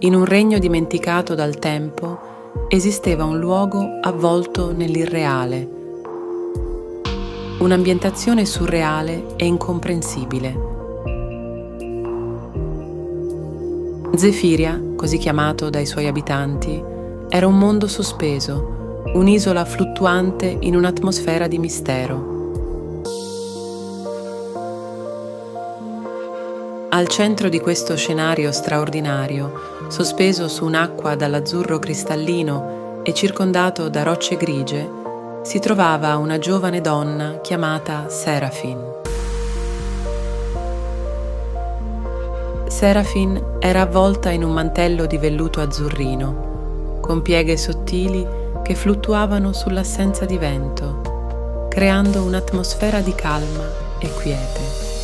in un regno dimenticato dal tempo, esisteva un luogo avvolto nell'irreale, un'ambientazione surreale e incomprensibile. Zefiria, così chiamato dai suoi abitanti, era un mondo sospeso, un'isola fluttuante in un'atmosfera di mistero. Al centro di questo scenario straordinario, sospeso su un'acqua dall'azzurro cristallino e circondato da rocce grigie, si trovava una giovane donna chiamata Serafin. Serafin era avvolta in un mantello di velluto azzurrino, con pieghe sottili che fluttuavano sull'assenza di vento, creando un'atmosfera di calma e quiete.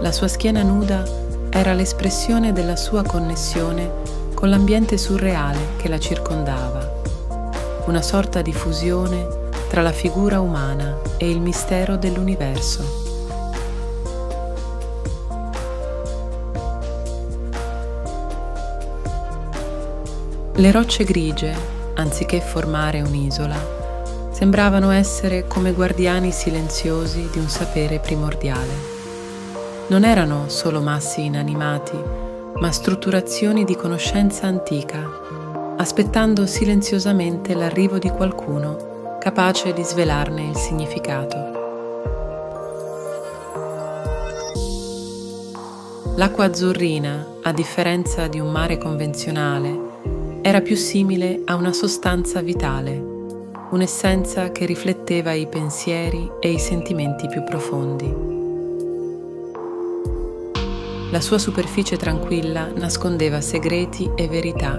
La sua schiena nuda era l'espressione della sua connessione con l'ambiente surreale che la circondava, una sorta di fusione tra la figura umana e il mistero dell'universo. Le rocce grigie, anziché formare un'isola, sembravano essere come guardiani silenziosi di un sapere primordiale non erano solo massi inanimati, ma strutturazioni di conoscenza antica, aspettando silenziosamente l'arrivo di qualcuno capace di svelarne il significato. L'acqua azzurrina, a differenza di un mare convenzionale, era più simile a una sostanza vitale, un'essenza che rifletteva i pensieri e i sentimenti più profondi. La sua superficie tranquilla nascondeva segreti e verità,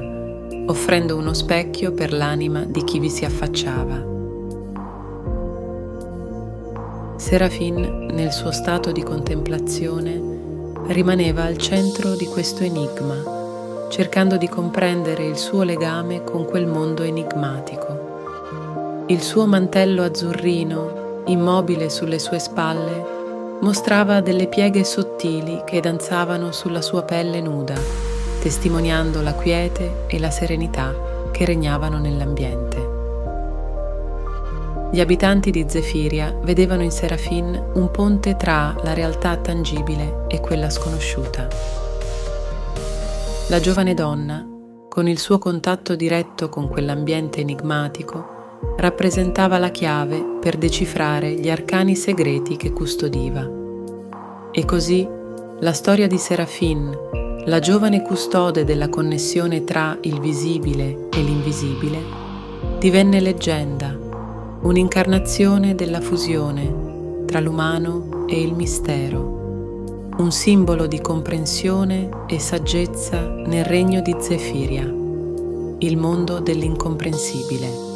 offrendo uno specchio per l'anima di chi vi si affacciava. Serafin, nel suo stato di contemplazione, rimaneva al centro di questo enigma, cercando di comprendere il suo legame con quel mondo enigmatico. Il suo mantello azzurrino, immobile sulle sue spalle, mostrava delle pieghe sottili che danzavano sulla sua pelle nuda, testimoniando la quiete e la serenità che regnavano nell'ambiente. Gli abitanti di Zefiria vedevano in Serafin un ponte tra la realtà tangibile e quella sconosciuta. La giovane donna, con il suo contatto diretto con quell'ambiente enigmatico, rappresentava la chiave per decifrare gli arcani segreti che custodiva. E così la storia di Serafin, la giovane custode della connessione tra il visibile e l'invisibile, divenne leggenda, un'incarnazione della fusione tra l'umano e il mistero, un simbolo di comprensione e saggezza nel regno di Zefiria, il mondo dell'incomprensibile.